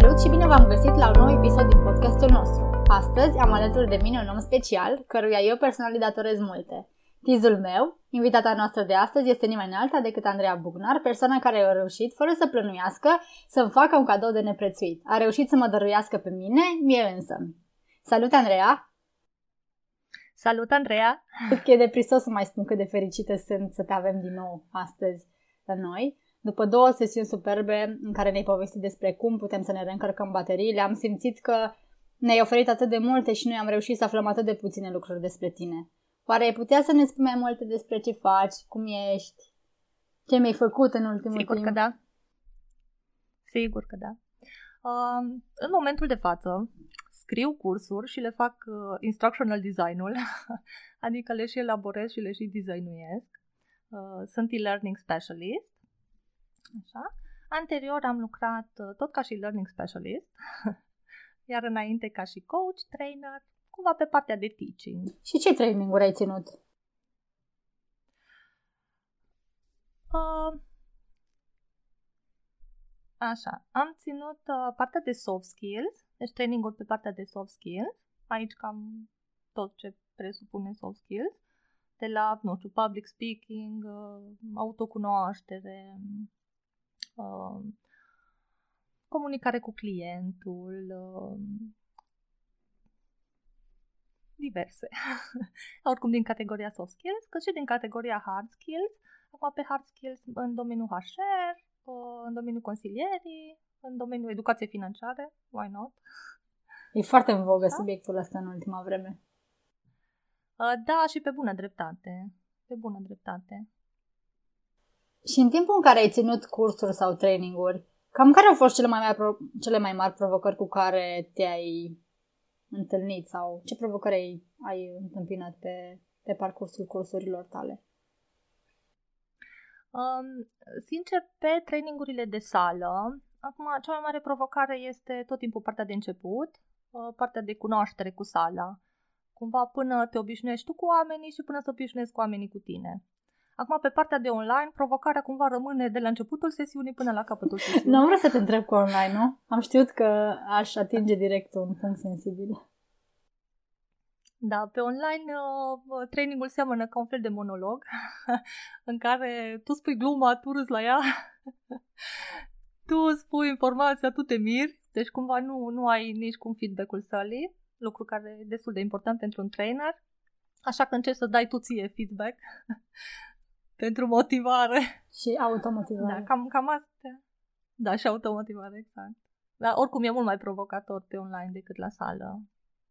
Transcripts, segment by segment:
Salut și bine v-am găsit la un nou episod din podcastul nostru. Astăzi am alături de mine un om special, căruia eu personal îi datorez multe. Tizul meu, invitata noastră de astăzi, este nimeni alta decât Andreea Bugnar, persoana care a reușit, fără să plănuiască, să-mi facă un cadou de neprețuit. A reușit să mă dăruiască pe mine, mie însă. Salut, Andreea! Salut, Andreea! Cred că e deprisos să mai spun cât de fericită sunt să te avem din nou astăzi la noi. După două sesiuni superbe în care ne-ai povestit despre cum putem să ne reîncărcăm bateriile, am simțit că ne-ai oferit atât de multe și noi am reușit să aflăm atât de puține lucruri despre tine. Oare ai putea să ne spui mai multe despre ce faci, cum ești, ce mi-ai făcut în ultimul Sigur timp? că da. Sigur că da. Uh, în momentul de față scriu cursuri și le fac uh, instructional design-ul, adică le și elaborez și le și designuiesc. Uh, sunt e-learning specialist. Așa. Anterior am lucrat uh, tot ca și learning specialist, iar înainte ca și coach, trainer, cumva pe partea de teaching. Și ce training-uri ai ținut? Uh, așa, am ținut uh, partea de soft skills, deci training pe partea de soft skills, aici cam tot ce presupune soft skills, de la, nu știu, public speaking, uh, autocunoaștere, uh, comunicare cu clientul, uh, diverse. Oricum din categoria soft skills, cât și din categoria hard skills. Acum pe hard skills în domeniul HR, în domeniul consilierii, în domeniul educației financiare, why not? E foarte în vogă da? subiectul ăsta în ultima vreme. Da, și pe bună dreptate. Pe bună dreptate. Și în timpul în care ai ținut cursuri sau traininguri, cam care au fost cele mai, mari, pro- cele mai mari provocări cu care te-ai întâlnit sau ce provocări ai, ai întâmpinat pe, pe parcursul cursurilor tale? Um, sincer, pe trainingurile de sală, acum cea mai mare provocare este tot timpul partea de început, uh, partea de cunoaștere cu sala. Cumva până te obișnuiești tu cu oamenii și până să obișnuiești cu oamenii cu tine. Acum, pe partea de online, provocarea cumva rămâne de la începutul sesiunii până la capătul sesiunii. Nu am vrut să te întreb cu online, nu? Am știut că aș atinge direct un punct sensibil. Da, pe online uh, trainingul seamănă ca un fel de monolog în care tu spui gluma, tu râzi la ea, tu spui informația, tu te miri, deci cumva nu, nu ai nici cum feedback-ul sălii, lucru care e destul de important pentru un trainer, așa că încerci să dai tu ție feedback pentru motivare. Și automotivare. Da, cam, cam astea. Da, și automotivare, exact. Dar oricum e mult mai provocator pe online decât la sală,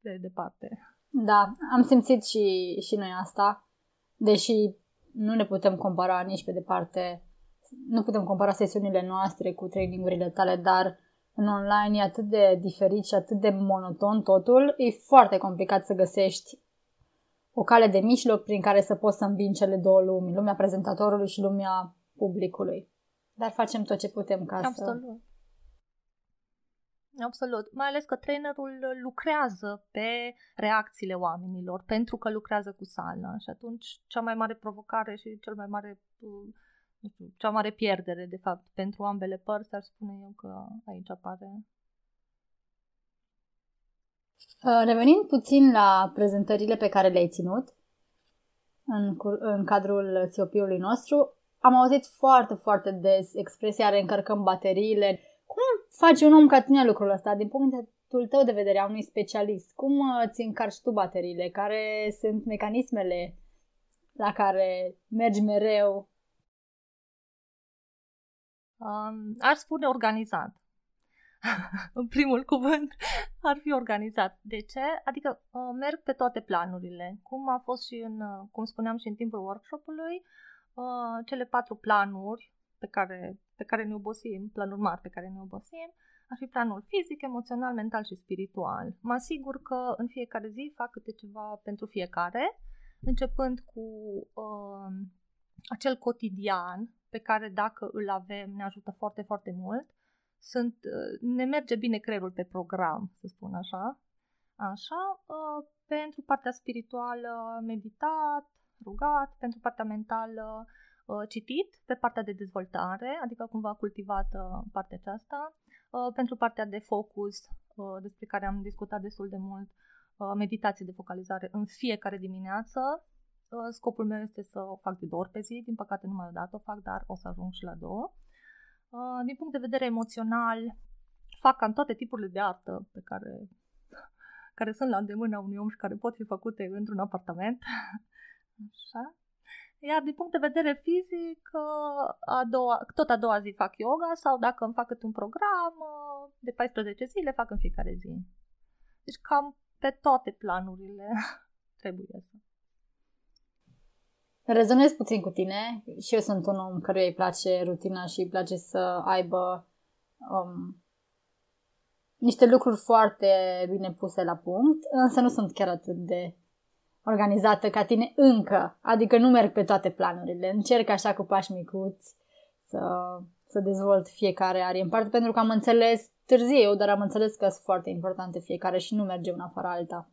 de departe. Da, am simțit și, și noi asta, deși nu ne putem compara nici pe departe, nu putem compara sesiunile noastre cu trainingurile tale, dar în online e atât de diferit și atât de monoton totul, e foarte complicat să găsești o cale de mijloc prin care să poți să îmbini cele două lumi, lumea prezentatorului și lumea publicului. Dar facem tot ce putem ca Absolut. să... Absolut. Mai ales că trainerul lucrează pe reacțiile oamenilor, pentru că lucrează cu sala și atunci cea mai mare provocare și cel mai mare, nu știu, cea mare pierdere, de fapt, pentru ambele părți, ar spune eu că aici apare. Revenind puțin la prezentările pe care le-ai ținut în, în cadrul COP-ului nostru, am auzit foarte, foarte des expresia reîncărcăm bateriile, cum faci un om ca tine lucrul ăsta din punctul tău de vedere a unui specialist? Cum îți încarci tu bateriile? Care sunt mecanismele la care mergi mereu? Um, aș spune organizat. în primul cuvânt ar fi organizat. De ce? Adică uh, merg pe toate planurile. Cum a fost și în, uh, cum spuneam și în timpul workshopului, uh, cele patru planuri pe care, pe care ne obosim, planuri mari pe care ne obosim, ar fi planul fizic, emoțional, mental și spiritual. Mă asigur că în fiecare zi fac câte ceva pentru fiecare, începând cu uh, acel cotidian pe care dacă îl avem ne ajută foarte, foarte mult. Sunt, uh, ne merge bine creierul pe program, să spun așa. Așa, uh, pentru partea spirituală meditat, rugat, pentru partea mentală uh, citit, pe partea de dezvoltare, adică cumva cultivată partea aceasta, Uh, pentru partea de focus, uh, despre care am discutat destul de mult, uh, meditație de focalizare în fiecare dimineață. Uh, scopul meu este să o fac de două ori pe zi, din păcate numai o dată o fac, dar o să ajung și la două. Uh, din punct de vedere emoțional, fac cam toate tipurile de artă pe care, care sunt la îndemâna unui om și care pot fi făcute într-un apartament. Așa. Iar din punct de vedere fizic, a doua, tot a doua zi fac yoga sau dacă îmi fac un program de 14 zile, fac în fiecare zi. Deci cam pe toate planurile trebuie să. Rezonez puțin cu tine și eu sunt un om căruia îi place rutina și îi place să aibă um, niște lucruri foarte bine puse la punct, însă nu sunt chiar atât de organizată ca tine încă. Adică nu merg pe toate planurile. Încerc așa cu pași micuți să, să dezvolt fiecare arie în parte pentru că am înțeles târziu, dar am înțeles că sunt foarte importante fiecare și nu merge una fără alta.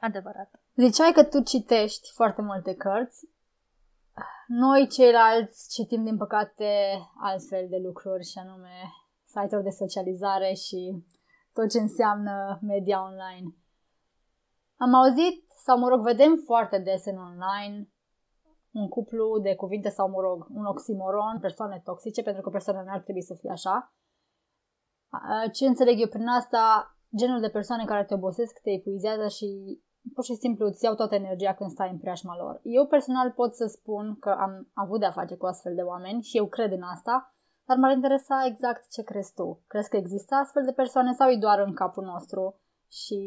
Adevărat. Ziceai că tu citești foarte multe cărți. Noi ceilalți citim, din păcate, altfel de lucruri și anume site-uri de socializare și tot ce înseamnă media online. Am auzit, sau mă rog, vedem foarte des în online un cuplu de cuvinte sau, mă rog, un oximoron, persoane toxice, pentru că persoanele nu ar trebui să fie așa. Ce înțeleg eu prin asta, genul de persoane care te obosesc, te epuizează și pur și simplu îți iau toată energia când stai în preajma lor. Eu personal pot să spun că am avut de-a face cu astfel de oameni și eu cred în asta, dar m-ar interesa exact ce crezi tu. Crezi că există astfel de persoane sau e doar în capul nostru și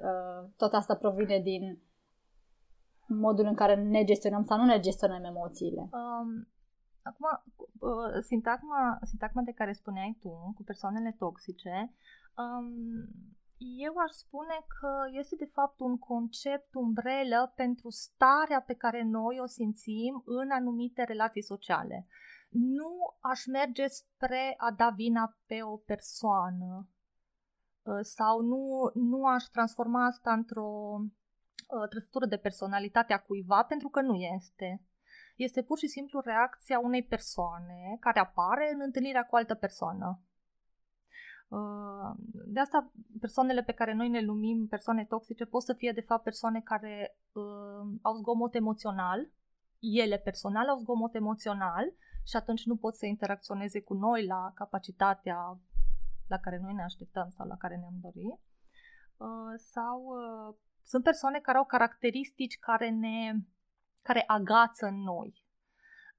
uh, tot asta provine din modul în care ne gestionăm sau nu ne gestionăm emoțiile? Um, acum, uh, sintagma, sintagma de care spuneai tu, cu persoanele toxice, um, eu aș spune că este de fapt un concept umbrelă pentru starea pe care noi o simțim în anumite relații sociale. Nu aș merge spre a da vina pe o persoană uh, sau nu, nu aș transforma asta într-o uh, trăsătură de personalitate a cuiva pentru că nu este. Este pur și simplu reacția unei persoane care apare în întâlnirea cu altă persoană. De asta persoanele pe care noi ne numim persoane toxice pot să fie de fapt persoane care uh, au zgomot emoțional, ele personal au zgomot emoțional și atunci nu pot să interacționeze cu noi la capacitatea la care noi ne așteptăm sau la care ne-am dorit. Uh, sau uh, sunt persoane care au caracteristici care ne care agață în noi.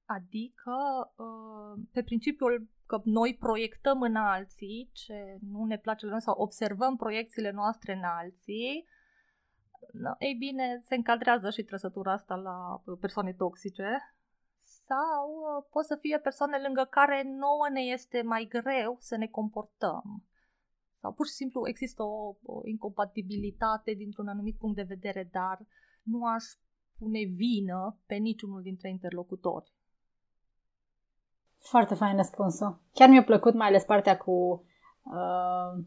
Adică, uh, pe principiul că noi proiectăm în alții ce nu ne place la noi sau observăm proiecțiile noastre în alții, ei bine, se încadrează și trăsătura asta la persoane toxice sau uh, pot să fie persoane lângă care nouă ne este mai greu să ne comportăm. Sau pur și simplu există o, o incompatibilitate dintr-un anumit punct de vedere, dar nu aș pune vină pe niciunul dintre interlocutori. Foarte fain răspunsul. Chiar mi-a plăcut mai ales partea cu uh,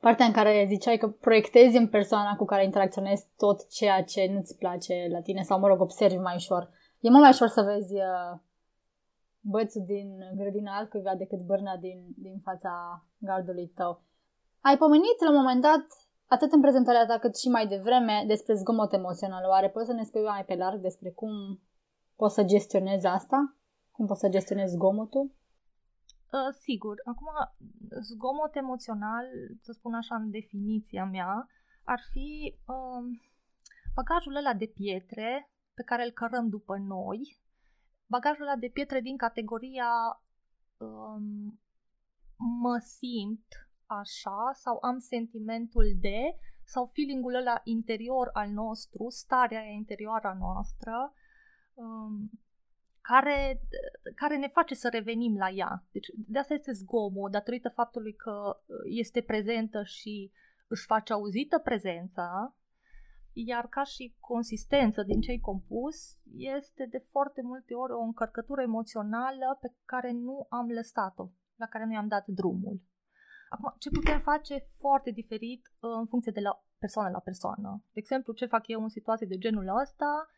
partea în care ziceai că proiectezi în persoana cu care interacționezi tot ceea ce nu-ți place la tine sau, mă rog, observi mai ușor. E mult mai ușor să vezi uh, bățul din grădina altcuiva decât bărna din, din fața gardului tău. Ai pomenit la un moment dat, atât în prezentarea ta cât și mai devreme, despre zgomot emoțional. Oare poți să ne spui mai pe larg despre cum poți să gestionezi asta? Cum poți să gestionezi zgomotul? Uh, sigur. Acum, zgomot emoțional, să spun așa în definiția mea, ar fi uh, bagajul ăla de pietre pe care îl cărăm după noi, bagajul ăla de pietre din categoria uh, mă simt așa sau am sentimentul de sau feelingul ăla interior al nostru, starea interioară a noastră, um, care, care ne face să revenim la ea. Deci de asta este zgomot, datorită faptului că uh, este prezentă și își face auzită prezența, iar ca și consistență din cei compus, este de foarte multe ori o încărcătură emoțională pe care nu am lăsat-o, la care nu i-am dat drumul. Acum, ce putem face foarte diferit uh, în funcție de la persoană la persoană. De exemplu, ce fac eu în situații de genul ăsta,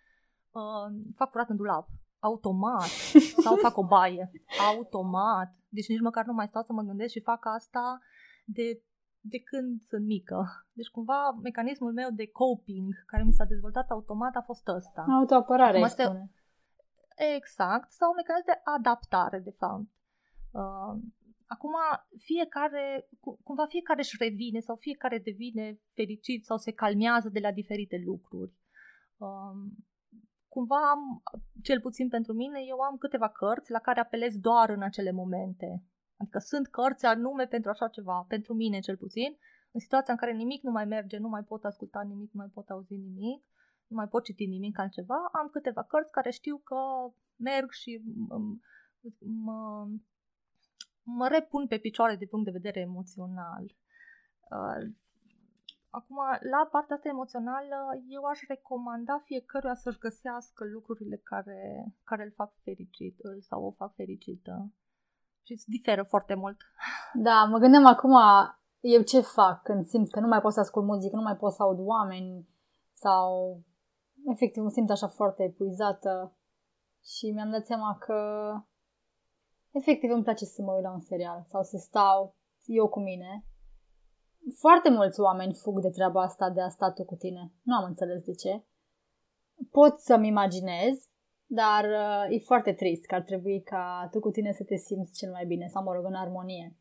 uh, fac curat în dulap automat sau fac o baie automat. Deci nici măcar nu mai stau să mă gândesc și fac asta de, de când sunt mică. Deci cumva mecanismul meu de coping care mi s-a dezvoltat automat a fost ăsta. Autoapărare, Acum, spune. Exact, sau un mecanism de adaptare, de fapt. Uh, acum, fiecare, cumva fiecare își revine sau fiecare devine fericit sau se calmează de la diferite lucruri. Uh, cumva am, cel puțin pentru mine, eu am câteva cărți la care apelez doar în acele momente. Adică sunt cărți anume pentru așa ceva, pentru mine cel puțin, în situația în care nimic nu mai merge, nu mai pot asculta nimic, nu mai pot auzi nimic, nu mai pot citi nimic altceva, am câteva cărți care știu că merg și mă, mă repun pe picioare de punct de vedere emoțional. Uh, acum, la partea asta emoțională, eu aș recomanda fiecăruia să-și găsească lucrurile care, care îl fac fericit îl sau o fac fericită. Și îți diferă foarte mult. Da, mă gândeam acum, eu ce fac când simt că nu mai pot să ascult muzică, nu mai pot să aud oameni sau efectiv mă simt așa foarte epuizată și mi-am dat seama că efectiv îmi place să mă uit la un serial sau să stau eu cu mine. Foarte mulți oameni fug de treaba asta de a sta tu cu tine. Nu am înțeles de ce. Pot să-mi imaginez, dar uh, e foarte trist că ar trebui ca tu cu tine să te simți cel mai bine sau, mă rog, în armonie.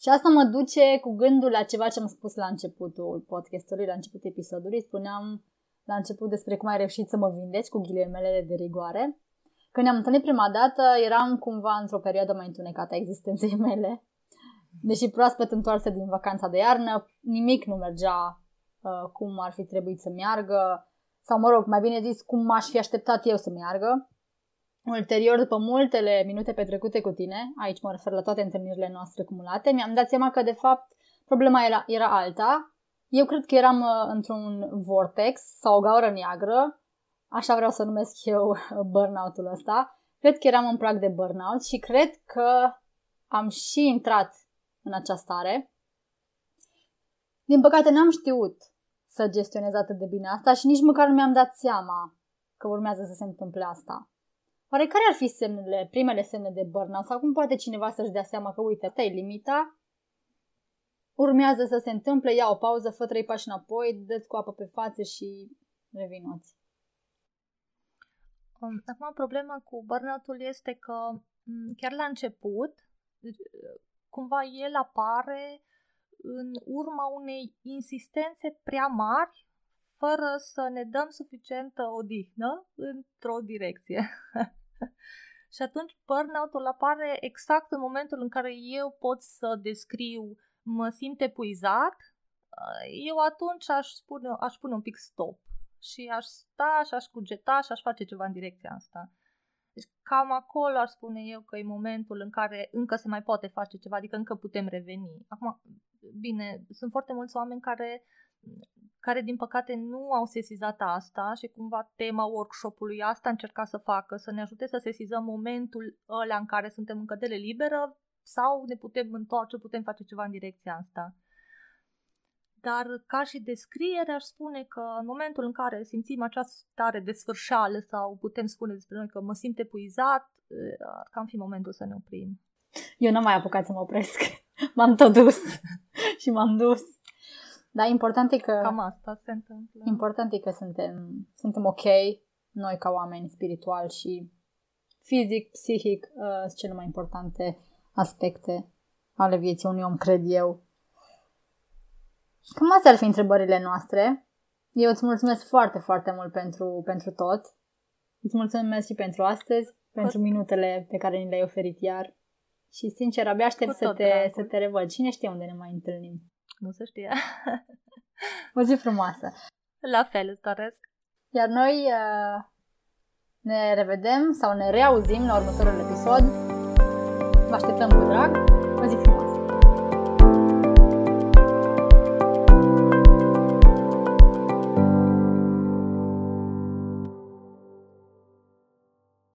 Și asta mă duce cu gândul la ceva ce am spus la începutul podcastului, la începutul episodului. Spuneam la început despre cum ai reușit să mă vindeci cu ghilimele de rigoare. Când ne-am întâlnit prima dată, eram cumva într-o perioadă mai întunecată a existenței mele. Deși proaspăt întoarsă din vacanța de iarnă, nimic nu mergea uh, cum ar fi trebuit să meargă, sau mă rog, mai bine zis, cum m-aș fi așteptat eu să meargă. Ulterior, după multele minute petrecute cu tine, aici mă refer la toate întâlnirile noastre cumulate, mi-am dat seama că, de fapt, problema era, era alta. Eu cred că eram uh, într-un vortex sau o gaură neagră așa vreau să numesc eu burnout-ul ăsta, cred că eram în prag de burnout și cred că am și intrat în această stare. Din păcate n-am știut să gestionez atât de bine asta și nici măcar nu mi-am dat seama că urmează să se întâmple asta. Oare care ar fi semnele, primele semne de burnout? Sau cum poate cineva să-și dea seama că, uite, te limita, urmează să se întâmple, ia o pauză, fă trei pași înapoi, dă-ți cu apă pe față și revinoți. Acum, problema cu burnout-ul este că chiar la început, deci, cumva el apare în urma unei insistențe prea mari, fără să ne dăm suficientă odihnă într-o direcție. și atunci burnout-ul apare exact în momentul în care eu pot să descriu mă simt epuizat, eu atunci aș spune, aș pune un pic stop și aș sta și aș cugeta și aș face ceva în direcția asta. Deci cam acolo ar spune eu că e momentul în care încă se mai poate face ceva, adică încă putem reveni. Acum, bine, sunt foarte mulți oameni care, care din păcate nu au sesizat asta și cumva tema workshop-ului asta încerca să facă, să ne ajute să sesizăm momentul ăla în care suntem în cădere liberă sau ne putem întoarce, putem face ceva în direcția asta. Dar ca și descriere aș spune că în momentul în care simțim această stare de sfârșeală sau putem spune despre noi că mă simt epuizat, ar cam fi momentul să ne oprim. Eu n-am mai apucat să mă opresc. M-am tot dus și m-am dus. Dar important e că... Cam asta se întâmplă. Important e că suntem, suntem ok, noi ca oameni spiritual și fizic, psihic, uh, sunt cele mai importante aspecte ale vieții unui om, cred eu. Cam astea ar fi întrebările noastre. Eu îți mulțumesc foarte, foarte mult pentru, pentru tot. Îți mulțumesc și pentru astăzi, pentru minutele pe care ni le-ai oferit iar. Și, sincer, abia aștept să te, să te revăd. Cine știe unde ne mai întâlnim? Nu se știe. o zi frumoasă. La fel, îți doresc. Iar noi uh, ne revedem sau ne reauzim la următorul episod. Vă așteptăm cu drag. O zi frumoasă.